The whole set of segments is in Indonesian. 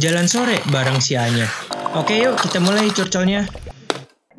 Jalan sore bareng si Anya. Oke yuk kita mulai curcolnya.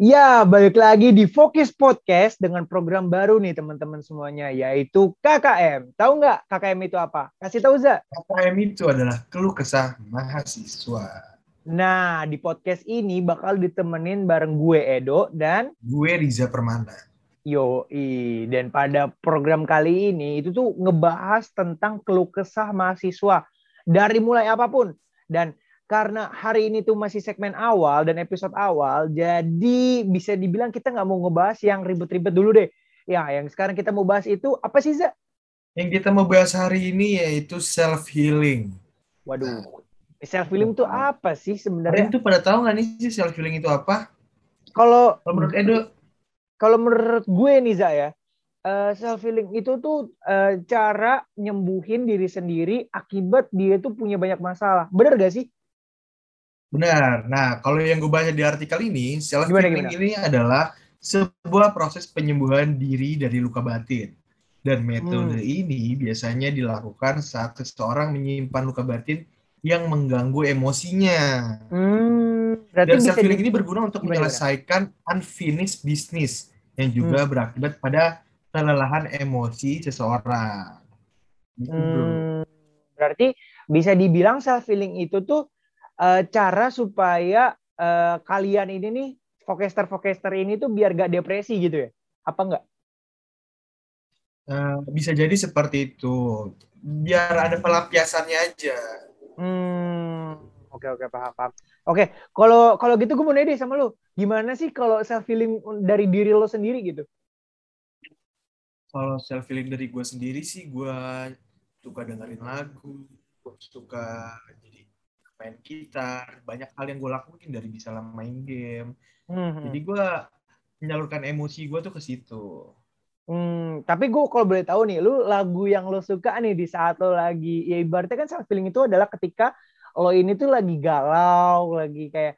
Ya, balik lagi di Focus Podcast dengan program baru nih teman-teman semuanya, yaitu KKM. Tahu nggak KKM itu apa? Kasih tahu, Za. KKM itu adalah keluh kesah mahasiswa. Nah, di podcast ini bakal ditemenin bareng gue Edo dan Gue Riza Permana. Yoi. Dan pada program kali ini itu tuh ngebahas tentang keluh kesah mahasiswa dari mulai apa pun. Dan karena hari ini tuh masih segmen awal dan episode awal, jadi bisa dibilang kita nggak mau ngebahas yang ribet-ribet dulu deh. Ya, yang sekarang kita mau bahas itu apa sih, Za? Yang kita mau bahas hari ini yaitu self healing. Waduh, self healing itu apa sih Kalian sebenarnya? tuh pada tahu nggak nih sih self healing itu apa? Kalau Kalau menurut Edo, kalau menurut gue nih Za ya, self healing itu tuh eh, cara nyembuhin diri sendiri akibat dia tuh punya banyak masalah. Bener gak sih? benar. Nah, kalau yang gue baca di artikel ini, self Gimana, healing gimana? ini adalah sebuah proses penyembuhan diri dari luka batin. Dan metode Hmm. ini biasanya dilakukan saat seseorang menyimpan luka batin yang mengganggu emosinya. Hmm, Dan self healing di- ini berguna untuk Gimana, menyelesaikan unfinished business yang juga berakibat pada kelelahan emosi seseorang. Gitu. Hmm, berarti bisa dibilang self healing itu tuh eh, cara supaya eh, kalian ini nih vokester-vokester ini tuh biar gak depresi gitu ya? Apa enggak? Eh, bisa jadi seperti itu. Biar ada pelampiasannya aja. Hmm, oke oke paham paham. Oke, kalau kalau gitu gue mau nanya deh sama lu, gimana sih kalau self healing dari diri lo sendiri gitu? Kalau self healing dari gue sendiri sih, gue suka dengerin lagu, gue suka jadi main gitar, banyak hal yang gue lakuin dari misalnya main game. Hmm, Jadi gue menyalurkan emosi gue tuh ke situ. hmm, tapi gue kalau boleh tahu nih, lu lagu yang lo suka nih di saat lo lagi, ya ibaratnya kan self healing itu adalah ketika lo ini tuh lagi galau, lagi kayak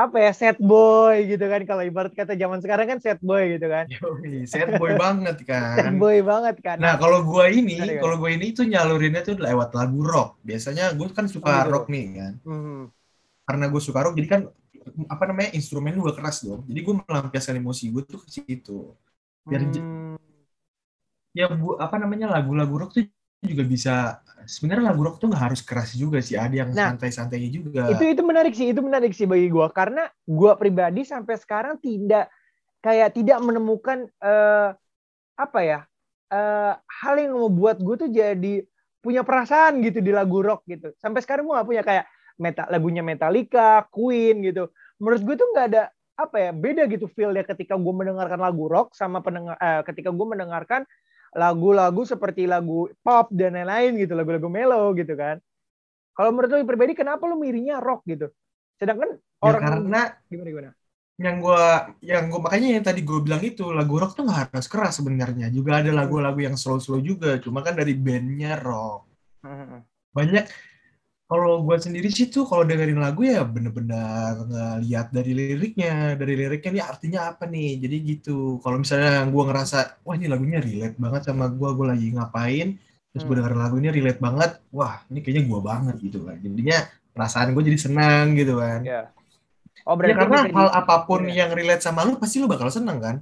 apa ya sad boy gitu kan kalau ibarat kata zaman sekarang kan sad boy gitu kan Yoi, sad boy banget kan. boy banget kan Nah, kalau gua ini, kalau gua ini tuh nyalurinnya tuh lewat lagu rock. Biasanya gue kan suka Oh, gitu. rock nih kan. Hmm, Karena gue suka rock, jadi kan apa namanya instrumen juga keras dong. Jadi gue melampiaskan emosi gue tuh ke situ. Biar hmm, ya bu apa namanya lagu-lagu rock tuh juga bisa. Sebenarnya lagu rock tuh nggak harus keras juga sih. Ada yang Nah, santai-santainya juga. itu itu menarik sih itu menarik sih bagi gue karena gue pribadi sampai sekarang tidak kayak tidak menemukan eh, apa ya eh, hal yang membuat gue tuh jadi punya perasaan gitu di lagu rock gitu sampai sekarang gue gak punya kayak meta lagunya Metallica, Queen gitu menurut gue tuh nggak ada apa ya beda gitu feelnya ketika gue mendengarkan lagu rock sama pendengar eh, ketika gue mendengarkan lagu-lagu seperti lagu pop dan lain-lain gitu lagu-lagu melo gitu kan kalau menurut lo pribadi kenapa lo mirinya rock gitu? Sedangkan Ya, orang karena gimana gimana? yang gua yang gua makanya yang tadi gue bilang itu lagu rock tuh nggak harus keras sebenarnya. Juga ada lagu-lagu yang slow-slow juga. Cuma kan dari bandnya rock. banyak kalau gue sendiri sih tuh kalau dengerin lagu ya bener-bener ngeliat dari liriknya dari liriknya nih artinya apa nih jadi gitu kalau misalnya gue ngerasa wah ini lagunya relate banget sama gue gue lagi ngapain terus gue Hmm. dengerin lagu ini relate banget wah ini kayaknya gue banget gitu kan jadinya perasaan gue jadi senang gitu kan Ya. Oh ya berarti karena bisa di- hal apa pun Iya. yang relate sama lu pasti lu bakal seneng kan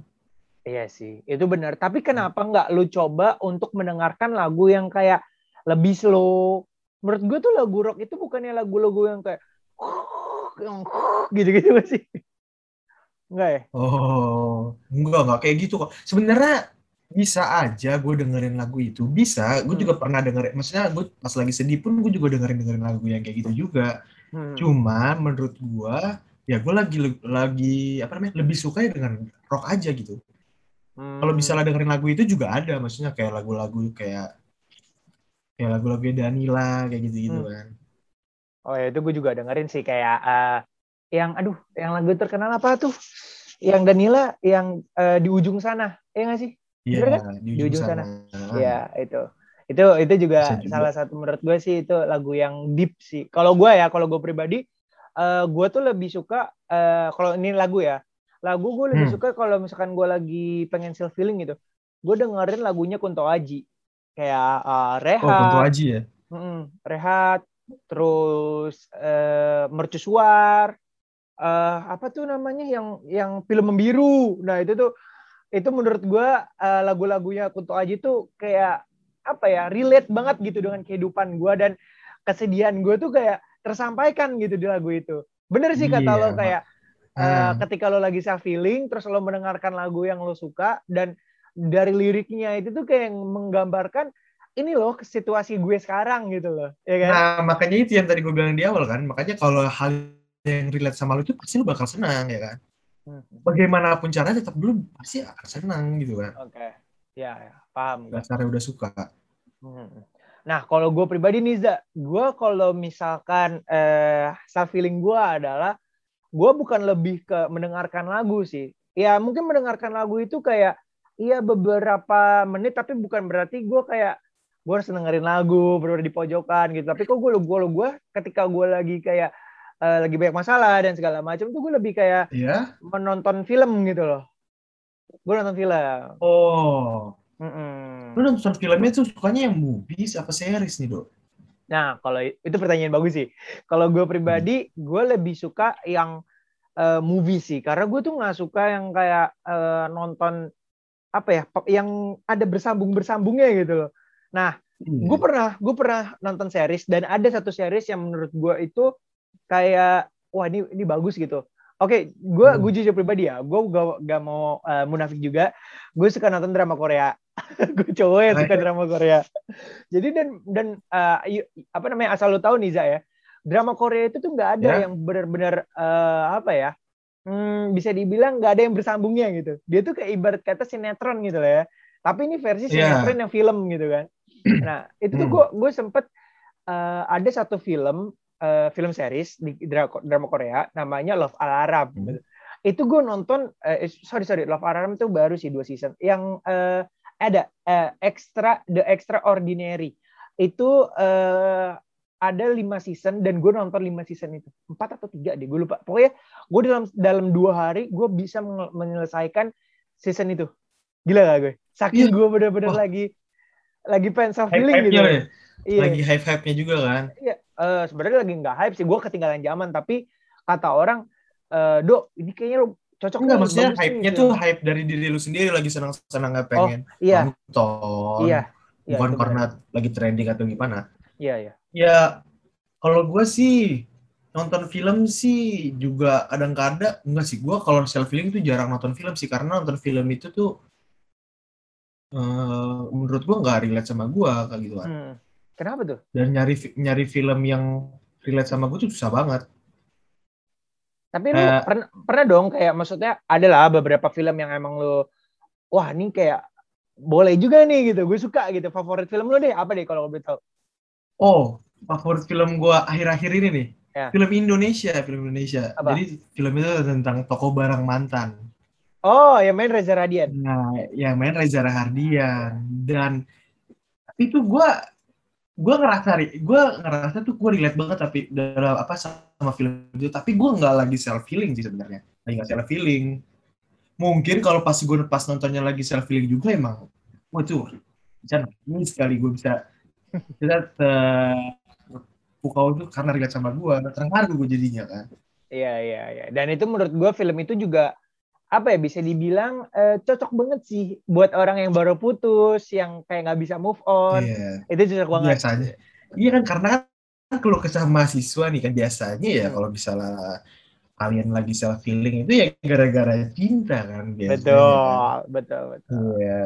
Iya sih, itu benar. Tapi kenapa nggak lu coba untuk mendengarkan lagu yang kayak lebih slow? Menurut gue tuh lagu rock itu bukannya lagu-lagu yang kayak yang gitu-gitu gak sih? Enggak ya? Oh, enggak, enggak kayak gitu kok. Sebenarnya bisa aja gue dengerin lagu itu. Bisa, gue Hmm. juga pernah dengerin. Maksudnya gue pas lagi sedih pun gue juga dengerin-dengerin lagu yang kayak gitu juga. Hmm. Cuma menurut gue, ya gue lagi lagi apa namanya lebih suka ya dengan rock aja gitu. Hmm. Kalau misalnya dengerin lagu itu juga ada, maksudnya kayak lagu-lagu kayak kayak lagu-lagu Danila kayak gitu-gitu Hmm. kan. Oh ya itu gue juga dengerin sih kayak eh, yang aduh yang lagu terkenal apa tuh? Yang Danila yang eh, di ujung sana, ya nggak sih? Iya, Bener di Di ujung ujung sana. Iya itu. Itu itu juga, juga. salah satu menurut gue sih itu lagu yang deep sih. Kalau gue ya, kalau gue pribadi, eh gue tuh lebih suka eh kalau ini lagu ya, lagu gue lebih Hmm. suka kalau misalkan gue lagi pengen self feeling gitu, gue dengerin lagunya Kunto Aji, kayak eh, Oh, Rehat, Kunto Aji ya. mm-mm, Rehat, terus uh, mercusuar, uh, apa tuh namanya yang yang film membiru. Nah itu tuh itu menurut gue uh, lagu-lagunya Kunto Aji tuh kayak apa ya relate banget gitu dengan kehidupan gue dan kesedihan gue tuh kayak tersampaikan gitu di lagu itu. Bener sih kata yeah. lo kayak uh, ketika lo lagi self feeling terus lo mendengarkan lagu yang lo suka dan dari liriknya itu tuh kayak menggambarkan ini loh situasi gue sekarang gitu loh ya kan nah makanya itu yang tadi gue bilang di awal kan makanya kalau hal yang relate sama lo itu pasti lo bakal senang ya kan hmm. bagaimanapun caranya tetap dulu pasti akan senang gitu kan oke okay. ya, ya paham dasarnya udah suka hmm. nah kalau gue pribadi nih Za gue kalau misalkan eh, self feeling gue adalah gue bukan lebih ke mendengarkan lagu sih ya mungkin mendengarkan lagu itu kayak iya beberapa menit tapi bukan berarti gue kayak gue harus dengerin lagu berada di pojokan gitu. Tapi kok gue lo gue gue ketika gue lagi kayak uh, lagi banyak masalah dan segala macam tuh gue lebih kayak yeah. menonton film gitu loh. Gue nonton film. Oh. Mm -mm. lu nonton filmnya tuh sukanya yang movies apa series nih dok? Nah kalau itu pertanyaan bagus sih. Kalau gue pribadi hmm. gue lebih suka yang uh, movie sih. Karena gue tuh nggak suka yang kayak uh, nonton apa ya yang ada bersambung bersambungnya gitu loh. Nah, hmm. gue pernah gue pernah nonton series dan ada satu series yang menurut gue itu kayak wah ini ini bagus gitu. Oke, gue hmm. gue jujur pribadi ya, gue gak, gak mau uh, munafik juga. Gue suka nonton drama Korea. gue cowok yang suka drama Korea. Jadi dan dan uh, apa namanya asal lo tahu nih ya, drama Korea itu tuh nggak ada yeah. yang benar-benar uh, apa ya hmm, bisa dibilang nggak ada yang bersambungnya gitu. Dia tuh kayak ibarat kata sinetron gitu lah ya. Tapi ini versi iya. sinetron yeah. yang film gitu kan. Nah itu tuh gue hmm. gue sempet uh, ada satu film uh, film series di drama Korea namanya Love Alarm. Hmm. Gitu. Itu gue nonton, uh, sorry sorry Love Alarm itu baru sih dua season. Yang uh, ada uh, extra The Extraordinary itu uh, ada lima season dan gue nonton lima season itu empat atau tiga deh gue lupa pokoknya gue dalam dalam dua hari gue bisa menyelesaikan season itu gila gak gue saking yeah. gue bener-bener lagi lagi pengen self feeling gitu ya? iya. lagi hype hype nya juga kan iya uh, sebenarnya lagi nggak hype sih gue ketinggalan zaman tapi kata orang uh, dok ini kayaknya lo cocok Enggak, maksudnya hype-nya gitu. tuh hype dari diri lu sendiri lagi senang-senang nggak pengen oh, iya. nonton. Iya. Bukan iya, karena bener. lagi trending atau gimana. Iya, iya. Ya, kalau gue sih nonton film sih juga kadang-kadang enggak sih gue kalau self feeling tuh jarang nonton film sih karena nonton film itu tuh uh, menurut gue nggak relate sama gue kayak gitu kan. Hmm. Kenapa tuh? Dan nyari nyari film yang relate sama gue tuh susah banget. Tapi lu uh, pernah pernah dong kayak maksudnya adalah beberapa film yang emang lu wah ini kayak boleh juga nih gitu. Gue suka gitu. Favorit film lu deh apa deh kalau gue tahu? Oh, favorit film gue akhir-akhir ini nih. Ya. Film Indonesia, film Indonesia. Apa? Jadi film itu tentang toko barang mantan. Oh, yang main Reza Radian. Nah, yang main Reza Radian dan itu gue gue ngerasa gue ngerasa tuh gue relate banget tapi dalam apa sama film itu tapi gue nggak lagi self feeling sih sebenarnya lagi nggak self feeling mungkin kalau pas gue pas nontonnya lagi self feeling juga emang gue tuh ini sekali gue bisa kita Pukau itu karena relate sama gue, terpengaruh gue jadinya kan. Iya iya iya. Dan itu menurut gue film itu juga apa ya bisa dibilang eh, cocok banget sih buat orang yang baru putus, yang kayak nggak bisa move on. Iya. Itu cocok banget. Biasanya. Iya kan karena kan kalau kesah mahasiswa nih kan biasanya ya hmm. kalau misalnya kalian lagi self feeling itu ya gara-gara cinta kan biasanya. Betul, kan. betul, betul. Iya,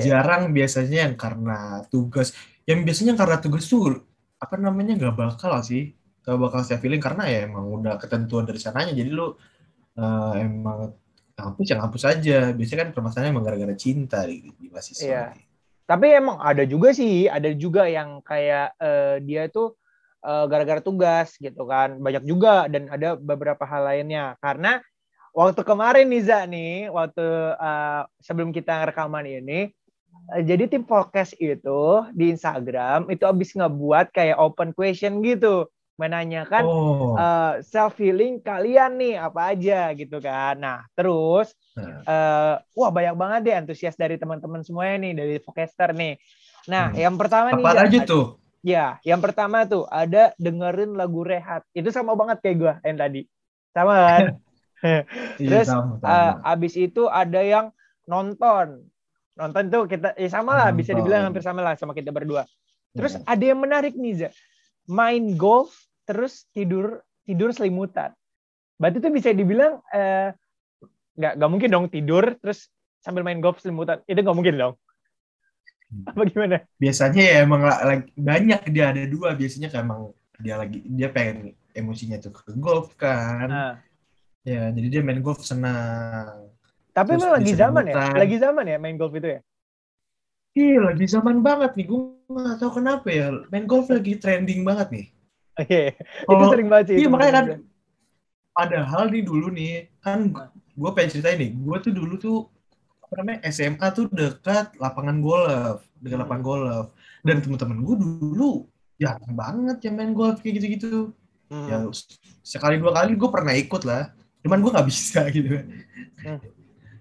jarang biasanya yang karena tugas. Yang biasanya karena tugas tuh apa namanya nggak bakal sih gak bakal saya feeling karena ya emang udah ketentuan dari sananya. Jadi lu uh, emang ngampus ya ngampus aja. Biasanya kan permasalahannya emang gara-gara cinta di, di mahasiswa iya. tapi emang ada juga sih ada juga yang kayak uh, dia tuh uh, gara-gara tugas gitu kan. Banyak juga dan ada beberapa hal lainnya. Karena waktu kemarin Niza nih waktu uh, sebelum kita rekaman ini Eh, jadi tim podcast itu di Instagram itu abis ngebuat kayak open question gitu menanyakan oh. uh, eh, self healing kalian nih apa aja gitu kan. Nah terus uh, wah banyak banget deh antusias dari teman-teman semuanya nih dari podcaster nih. Nah hmm. yang pertapa apa nih aja tuh? Ya, yang pertama tuh ada dengerin lagu rehat. Itu sama banget kayak gue yang tadi. Sama kan? Terus iya, sama, sama. Uh, abis itu ada yang nonton. Nonton tuh kita ya sama lah, bisa dibilang hampir sama lah sama kita berdua. Terus yeah. ada yang menarik nih, Za. Main golf terus tidur tidur selimutan. Berarti tuh bisa dibilang eh, nggak nggak mungkin dong tidur terus sambil main golf selimutan. Itu nggak mungkin dong. Hmm. Apa gimana? Biasanya ya emang lagi banyak dia ada dua biasanya kan emang dia lagi dia pengen emosinya tuh ke golf kan. Nah. Ya, jadi dia main golf senang. Tapi memang lagi zaman ya? Lagi zaman ya main golf itu ya? Iya, lagi zaman banget nih. Gue gak tau kenapa ya. Main golf lagi trending banget nih. Oke, okay. itu sering banget sih. Iya, makanya kan. Padahal nih dulu nih, kan gue pengen ceritain nih. Gue tuh dulu tuh, apa namanya, SMA tuh dekat lapangan golf. Dekat hmm. lapangan golf. Dan teman-teman gue dulu jarang banget yang main golf kayak gitu-gitu. Hmm. Ya, sekali dua kali gue pernah ikut lah cuman gue nggak bisa gitu hmm.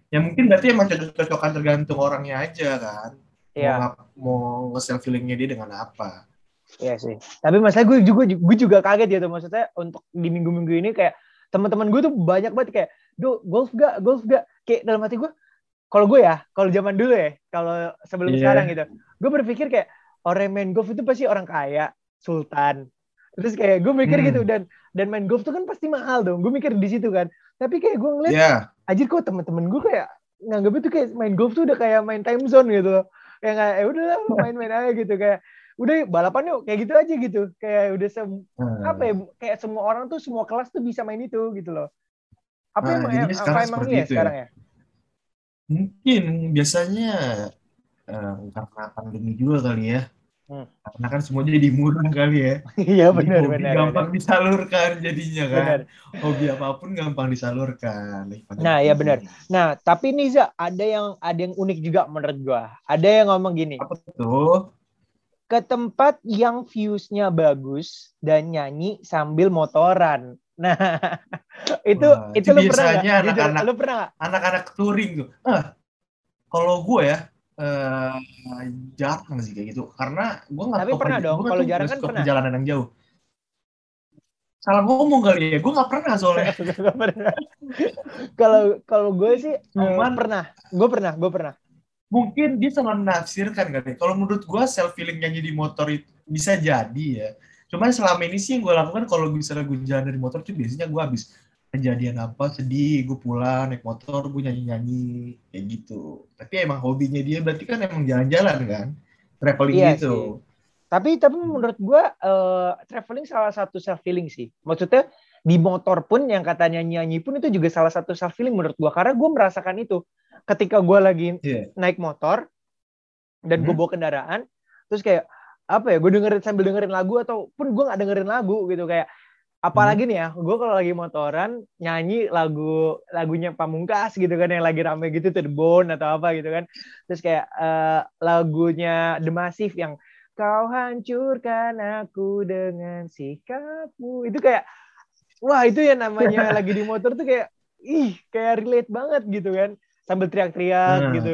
Ya mungkin berarti emang cocok-cocokan tergantung orangnya aja kan yeah. mau, mau feelingnya dia dengan apa Iya sih. Tapi masalah gue juga gue juga kaget gitu maksudnya untuk di minggu-minggu ini kayak teman-teman gue tuh banyak banget kayak, "Do golf gak? Golf gak?" Kayak dalam hati gue kalau gue ya, kalau zaman dulu ya, kalau sebelum yeah. sekarang gitu. Gue berpikir kayak orang main golf itu pasti orang kaya, sultan. Terus kayak gue mikir gitu, hmm. gitu dan dan main golf tuh kan pasti mahal dong gue mikir di situ kan tapi kayak gue ngeliat yeah. Anjir kok temen-temen gue kayak nganggap itu kayak main golf tuh udah kayak main time zone gitu loh. Kayak nggak eh udah main-main aja gitu. Kayak udah balapan yuk kayak gitu aja gitu. Kayak udah sem hmm. apa ya kayak semua orang tuh semua kelas tuh bisa main itu gitu loh. Apa nah, emang ya, apa emang iya sekarang ya? ya? Mungkin biasanya uh, karena pandemi juga kali ya Hmm. Karena kan semua jadi murah kali ya. Iya benar benar. Gampang benar. disalurkan jadinya kan. Benar. Hobi apa pun gampang disalurkan. Nah, ya benar. Nah, tapi nih Za, ada yang ada yang unik juga menurut gua. Ada yang ngomong gini. Apa tuh? Ke tempat yang viewsnya bagus dan nyanyi sambil motoran. Nah, itu Wah, itu, itu lu pernah anak-anak lu pernah anak-anak touring tuh. Ah, kalau gue ya, uh, jarang sih kayak gitu. Karena gue nggak tapi pernah dong kalau jarang kan pernah. perjalanan yang jauh. Salah ngomong kali ya gue nggak pernah soalnya. Kalau kalau gue sih eh, Cuman, pernah. Gue pernah gue pernah. Mungkin dia salah menafsirkan kali. Kalau menurut gue self feeling nyanyi di motor itu bisa jadi ya. Cuman selama ini sih yang gue lakukan kalau bisa gue jalan dari motor itu biasanya gue habis kejadian apa sedih gue pulang naik motor gue nyanyi nyanyi kayak gitu tapi emang hobinya dia berarti kan emang jalan-jalan kan traveling iya gitu sih. tapi tapi menurut gue uh, traveling salah satu self feeling sih maksudnya di motor pun yang katanya nyanyi pun itu juga salah satu self feeling menurut gue karena gue merasakan itu ketika gue lagi yeah. naik motor dan gue hmm. bawa kendaraan terus kayak apa ya gue dengerin sambil dengerin lagu ataupun gue nggak dengerin lagu gitu kayak apalagi hmm. nih ya gue kalau lagi motoran nyanyi lagu lagunya Pamungkas gitu kan yang lagi rame gitu tuh The Bone atau apa gitu kan terus kayak uh, lagunya The Massive yang kau hancurkan aku dengan sikapmu itu kayak wah itu ya namanya lagi di motor tuh kayak ih kayak relate banget gitu kan sambil teriak-teriak hmm. gitu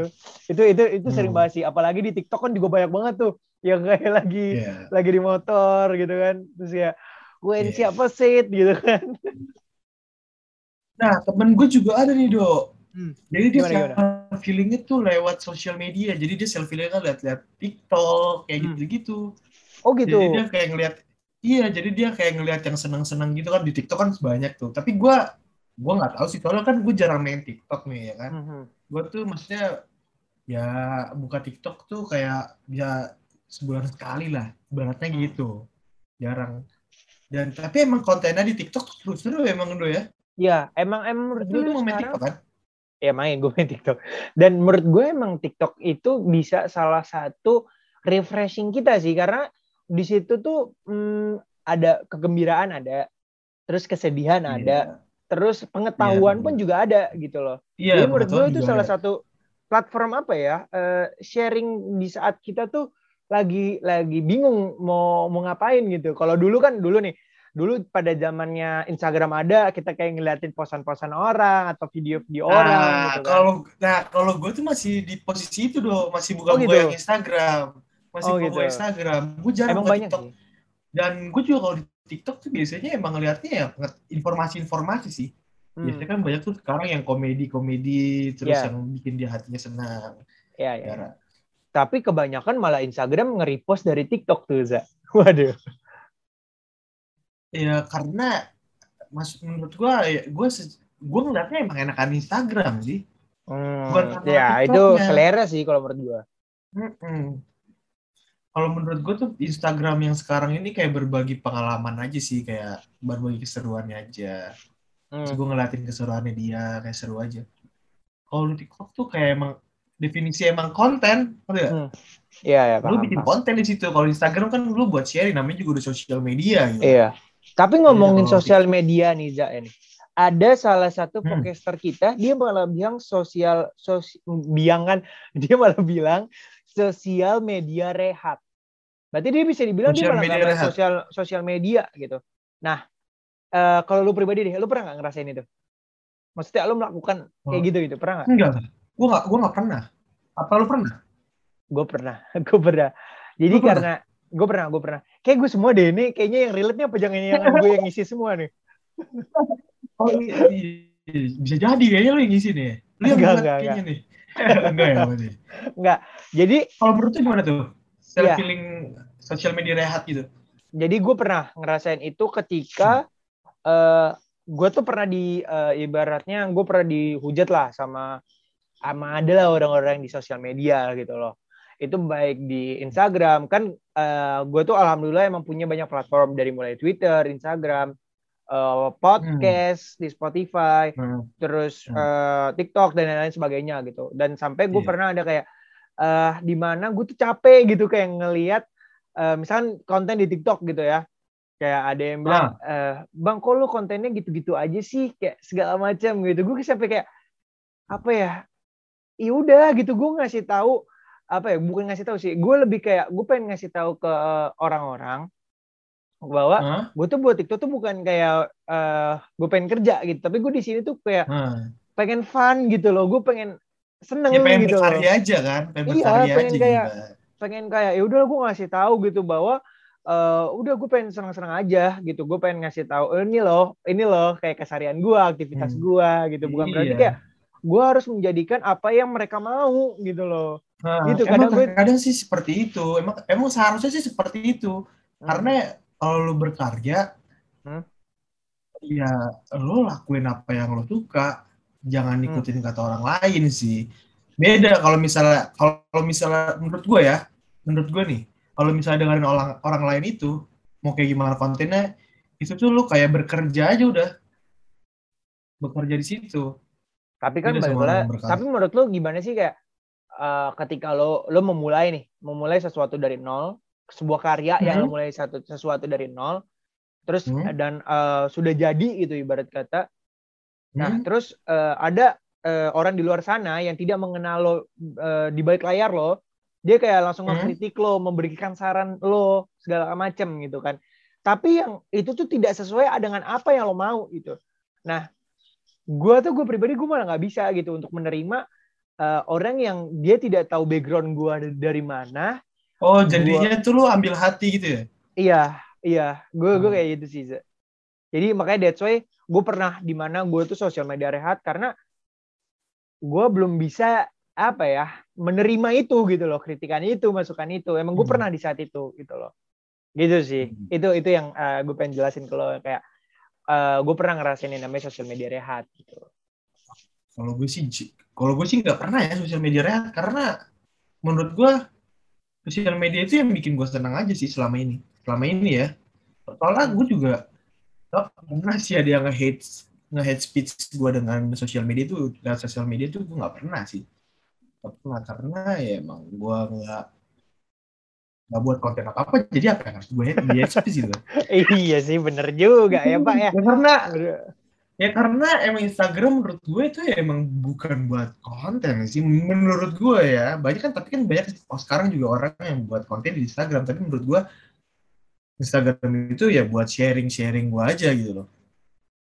itu itu itu sering hmm. banget sih apalagi di TikTok kan juga banyak banget tuh yang kayak lagi yeah. lagi di motor gitu kan terus ya Wen yeah. siapa sit gitu kan. Nah, temen gue juga ada nih, Dok. Hmm. Jadi dia gimana, feelingnya tuh lewat sosial media. Jadi dia self feelingnya kan lihat-lihat TikTok kayak hmm. gitu-gitu. Oh gitu. Jadi dia kayak ngeliat iya, jadi dia kayak ngeliat yang seneng-seneng gitu kan di TikTok kan sebanyak tuh. Tapi gue gue nggak tahu sih soalnya kan gue jarang main TikTok nih ya kan. Hmm. Gue tuh maksudnya ya buka TikTok tuh kayak ya sebulan sekali lah, ibaratnya hmm. gitu. Jarang. Dan tapi emang kontennya di TikTok seru-seru emang dulu ya. Iya, emang emang menurut gue mau main TikTok kan? Ya main gue main TikTok. Dan menurut gue emang TikTok itu bisa salah satu refreshing kita sih karena di situ tuh hmm, ada kegembiraan ada, terus kesedihan yeah. ada, terus pengetahuan yeah. pun juga ada gitu loh. Iya. Jadi menurut gue itu salah ada. satu platform apa ya uh, sharing di saat kita tuh lagi lagi bingung mau mau ngapain gitu. Kalau dulu kan dulu nih, dulu pada zamannya Instagram ada kita kayak ngeliatin posan-posan orang atau video-video nah, orang gitu kan. Kalau nah kalau gue tuh masih di posisi itu doh, masih buka oh, gitu. yang Instagram. masih oh, gitu. Instagram. Gue jarang Emang banyak TikTok. Sih. Dan gue juga kalau di TikTok tuh biasanya emang ngeliatnya ya informasi-informasi sih. Hmm. Biasanya kan banyak tuh sekarang yang komedi-komedi terus yeah. yang bikin dia hatinya senang. Iya, yeah, iya. Yeah. Tapi kebanyakan malah Instagram nge-repost dari TikTok tuh, Za. Waduh. Ya karena mas menurut gue ya gue gue ngeliatnya emang enakan Instagram sih. Hmm, Bukan ya itu selera sih kalau menurut gue. Hmm, kalau menurut gue tuh Instagram yang sekarang ini kayak berbagi pengalaman aja sih kayak berbagi keseruannya aja hmm. gue ngeliatin keseruannya dia kayak seru aja kalau di TikTok tuh kayak emang definisi emang konten ya hmm. Iya, ya, lu bikin konten di situ. Kalau Instagram kan lu buat sharing, namanya juga udah sosial media. Gitu. Iya. Tapi ngomongin sosial media nih, Za, ini. Ada salah satu hmm. podcaster kita, dia malah bilang sosial, sos, biangan, dia malah bilang sosial media rehat. Berarti dia bisa dibilang sosial dia malah sosial sosial media gitu. Nah, uh, kalau lu pribadi deh, lu pernah nggak ngerasain itu? Maksudnya lu melakukan kayak oh. gitu gitu, pernah nggak? Enggak, gue nggak, gue nggak pernah. Apa lu pernah? Gue pernah, gue pernah. Jadi gua karena gue pernah, gue pernah. Kayak gue semua deh ini, kayaknya yang relate nya apa jangan yang gue yang ngisi semua nih? oh iya, iya, bisa jadi kayaknya lu yang ngisi nih. Lu yang enggak, enggak, enggak. nih. enggak ya berarti. Enggak. Jadi kalau menurut gimana tuh? Self iya. feeling sosial media rehat gitu. Jadi gue pernah ngerasain itu ketika hmm. uh, gue tuh pernah di uh, ibaratnya gue pernah dihujat lah sama sama adalah orang-orang di sosial media gitu loh. Itu baik di Instagram kan uh, eh, gue tuh alhamdulillah emang punya banyak platform dari mulai Twitter, Instagram, uh, podcast hmm. di Spotify, hmm. terus uh, TikTok dan lain-lain sebagainya gitu. Dan sampai gue yeah. pernah ada kayak uh, di mana gue tuh capek gitu kayak ngelihat uh, misalkan konten di TikTok gitu ya kayak ada yang bilang ah. uh, bang kok lu kontennya gitu-gitu aja sih kayak segala macam gitu gue sampai kayak apa ya iya udah gitu gue ngasih tahu apa ya bukan ngasih tahu sih gue lebih kayak gue pengen ngasih tahu ke orang-orang bahwa huh? gue tuh buat TikTok tuh bukan kayak uh, gue pengen kerja gitu tapi gue di sini tuh kayak huh. pengen fun gitu loh gue pengen seneng ya, pengen gitu berkarya aja kan pengen iya, pengen aja kayak juga. pengen kayak ya udah gue ngasih tahu gitu bahwa uh, udah gue pengen senang-senang aja gitu gue pengen ngasih tahu oh, ini loh ini loh kayak kesarian gue aktivitas hmm. gue gitu bukan iya. berarti kayak gue harus menjadikan apa yang mereka mau gitu loh nah, gitu kadang gue kadang sih seperti itu emang emang seharusnya sih seperti itu hmm. karena kalau lu berkarya hmm? ya lo lakuin apa yang lo suka jangan hmm. ikutin hmm. kata orang lain sih beda kalau misalnya kalau misalnya menurut gue ya menurut gue nih kalau misalnya dengerin orang orang lain itu mau kayak gimana kontennya itu tuh lu kayak bekerja aja udah bekerja di situ tapi kan balik tapi menurut lu gimana sih kayak uh, ketika lo lo memulai nih memulai sesuatu dari nol sebuah karya hmm. yang lo mulai satu sesuatu dari nol terus hmm. dan uh, sudah jadi gitu ibarat kata Nah, hmm. terus uh, ada uh, orang di luar sana yang tidak mengenal lo uh, di balik layar lo, dia kayak langsung hmm. mengkritik lo, memberikan saran lo segala macam gitu kan. Tapi yang itu tuh tidak sesuai dengan apa yang lo mau gitu. Nah, gue tuh gue pribadi gue malah nggak bisa gitu untuk menerima uh, orang yang dia tidak tahu background gue dari mana. Oh, jadinya gua... tuh lo ambil hati gitu ya? Iya, iya. Gue hmm. gue kayak gitu sih. Jadi makanya that's why gue pernah di mana gue tuh sosial media rehat karena gue belum bisa apa ya menerima itu gitu loh kritikan itu masukan itu emang gue hmm. pernah di saat itu gitu loh gitu sih hmm. itu itu yang uh, eh, gue pengen jelasin ke lo kayak uh, gue pernah ngerasain yang namanya sosial media rehat gitu kalau gue sih kalau gue sih nggak pernah ya sosial media rehat karena menurut gue sosial media itu yang bikin gue senang aja sih selama ini. Selama ini ya. Soalnya gue juga oh, pernah sih ada yang nge-hate nge-hate speech gue dengan sosial media itu dengan sosial media itu gue nggak pernah sih. Gak pernah karena ya emang gue nggak nggak buat konten apa apa jadi apa yang harus gue hate speech gitu. Iya sih bener juga ya pak ya, ya karena ya karena emang Instagram menurut gue itu ya emang bukan buat konten sih menurut gue ya banyak kan tapi kan banyak oh, sekarang juga orang yang buat konten di Instagram tapi menurut gue Instagram itu ya buat sharing-sharing gue aja gitu loh.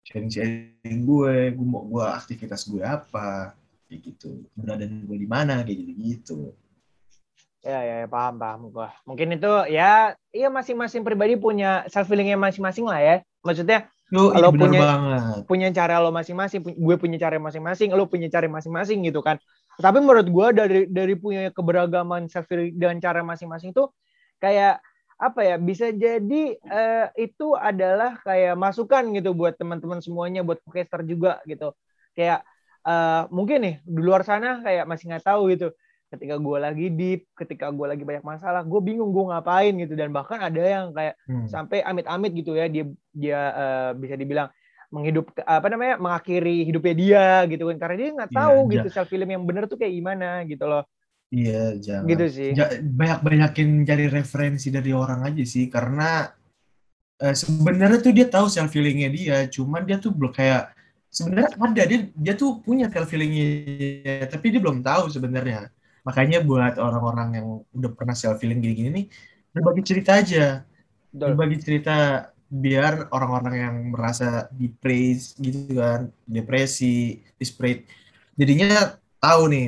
Sharing-sharing gue, gue mau gue aktivitas gue apa, kayak gitu. Keberadaan gue di mana, kayak gitu-gitu. Ya, ya, ya paham, paham gua. Mungkin itu ya, iya masing-masing pribadi punya self feelingnya masing-masing lah ya. Maksudnya Lu Kalau bener punya- banget. punya cara lo masing-masing, gue punya cara masing-masing, lo punya cara masing-masing gitu kan. Tapi menurut gue dari dari punya keberagaman self feeling dan cara masing-masing tuh kayak apa ya bisa jadi eh, itu adalah kayak masukan gitu buat teman-teman semuanya buat podcaster juga gitu kayak eh, mungkin nih di luar sana kayak masih nggak tahu gitu ketika gue lagi deep ketika gue lagi banyak masalah gue bingung gue ngapain gitu. Dan bahkan ada yang kayak Hmm. sampai amit-amit gitu ya dia dia eh, bisa dibilang menghidup apa namanya mengakhiri hidupnya dia gitu kan. Karena dia nggak Iya, tahu ja- gitu self film yang bener tuh kayak gimana gitu loh. Iya, jangan. gitu sih. Ja- banyak-banyakin cari referensi dari orang aja sih. Karena eh, sebenarnya tuh dia tahu self feelingnya dia cuman dia tuh belum kayak sebenarnya ada dia dia tuh punya self feelingnya tapi dia belum tahu sebenarnya makanya buat orang-orang yang udah pernah self feeling gini-gini nih berbagi cerita aja. Betul. berbagi cerita biar orang-orang yang merasa depressed gitu kan depresi desperate jadinya tahu nih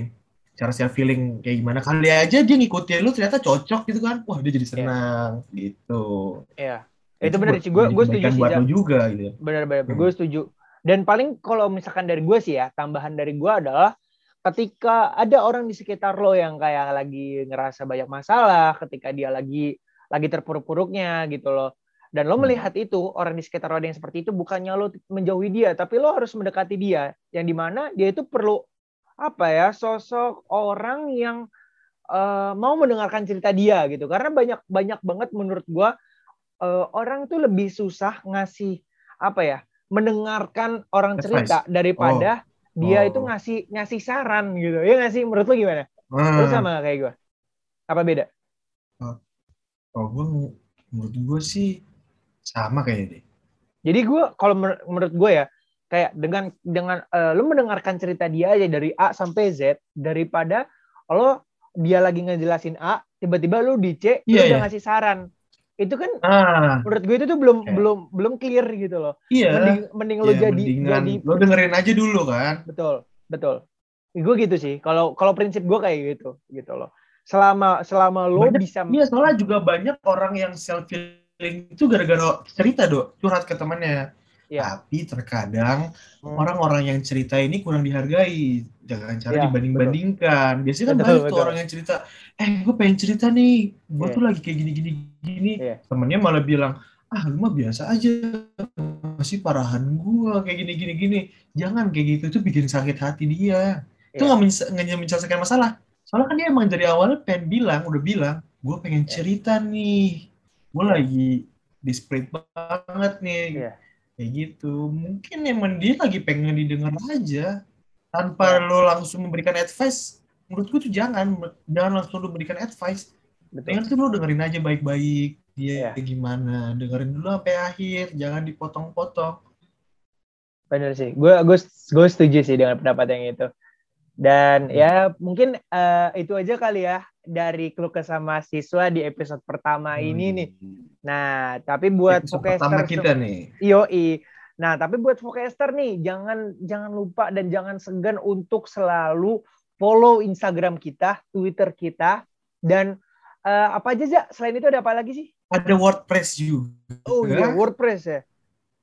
cara self feeling kayak gimana. Kali aja dia ngikutin lu ternyata cocok gitu kan. Wah dia jadi senang gitu. Iya. itu bener sih. Gue gue setuju sih buat lu juga gitu benar-benar Hmm. gue setuju. Dan paling kalau misalkan dari gue sih ya tambahan dari gue adalah ketika ada orang di sekitar lo yang kayak lagi ngerasa banyak masalah ketika dia lagi lagi terpuruk-puruknya gitu loh. Dan lo Hmm. melihat itu orang di sekitar lo ada yang seperti itu bukannya lo menjauhi dia tapi lo harus mendekati dia. Yang di mana dia itu perlu apa ya sosok orang yang eh, mau mendengarkan cerita dia gitu. Karena banyak banyak banget menurut gue eh, orang tuh lebih susah ngasih apa ya mendengarkan orang cerita daripada dia Oh. itu ngasih ngasih saran gitu ya nggak sih menurut lo gimana? Lo Ah, sama kayak gue? Apa beda? kalau gue menurut gue sih sama kayaknya deh Jadi gue kalau mer- menurut gue ya kayak dengan dengan eh, lo mendengarkan cerita dia aja dari A sampai Z daripada lo dia lagi ngejelasin A tiba-tiba lo di C lo Iya, udah iya. ngasih saran itu kan ah. menurut gue itu tuh belum Oke. belum belum clear gitu loh. Iya. Mending mending lo Ya, jadi jadi lo dengerin aja dulu kan. Betul betul. Gue gitu sih. Kalau kalau prinsip gue kayak gitu gitu loh. Selama selama lo Banyak- bisa Iya, soalnya juga banyak orang yang self feeling itu gara-gara cerita, Dok. Curhat ke temannya. Iya. Tapi terkadang Hmm. orang-orang yang cerita ini kurang dihargai. Jangan cara Iya, dibanding-bandingkan. Biasanya kan Betul, banyak tuh orang yang cerita, eh gue pengen cerita nih, gue Iya. tuh lagi kayak gini-gini gini. Iya. Temennya malah bilang, ah lu mah biasa aja, masih parahan gue kayak gini-gini gini. Jangan kayak gitu, itu bikin sakit hati dia. Itu Iya. nggak nggak menyelesaikan masalah. Soalnya kan dia emang dari awalnya pengen bilang, udah bilang, gue pengen Iya. cerita nih, gue lagi desperate banget nih, Iya. Kayak gitu. Mungkin emang dia lagi pengen didengar aja, tanpa Iya. lo langsung memberikan advice. Menurutku tuh jangan, jangan langsung lo berikan advice. betul Dengan tuh lo dengerin aja baik-baik, dia Iya. gimana, dengerin dulu sampai akhir, jangan dipotong-potong. bener sih gue gue gue setuju sih dengan pendapat yang itu dan Hmm. ya mungkin eh, itu aja kali ya dari keluh kesah mahasiswa di episode pertama ini nih nah tapi buat Episode pertama kita nih. Yoi. Nah, tapi buat podcaster nih, jangan jangan lupa dan jangan segan untuk selalu follow Instagram kita, Twitter kita, dan eh, apa aja Zak? Selain itu ada apa lagi sih? Ada WordPress juga. Oh iya? WordPress ya.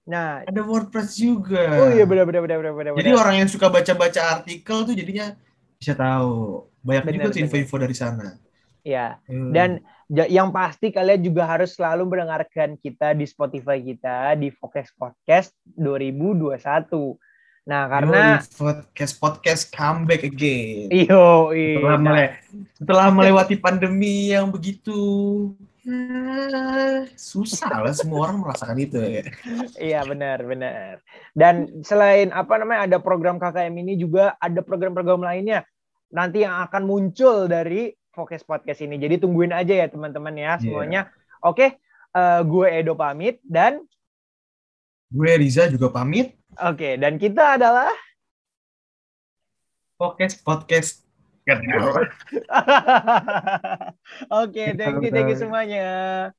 Nah, Ada WordPress juga. oh iya benar benar benar benar benar. Jadi orang yang suka baca-baca artikel tuh jadinya bisa tahu. Banyak Benar, juga info-info dari sana. ya. Hmm. Dan yang pasti kalian juga harus selalu mendengarkan kita di Spotify kita di Focus Podcast 2021. Nah, karena Yoi, podcast podcast comeback again. iyo, iyo. Setelah, mele- setelah melewati pandemi yang begitu susah lah semua orang merasakan itu ya. Iya benar benar. Dan selain apa namanya ada program KKM ini juga ada program-program lainnya nanti yang akan muncul dari Focus Podcast ini. Jadi tungguin aja ya teman-teman ya semuanya. Oke, eh, gue Edo pamit dan Gue Riza juga pamit. oke dan kita adalah Podcast podcast. oke thank you thank you semuanya.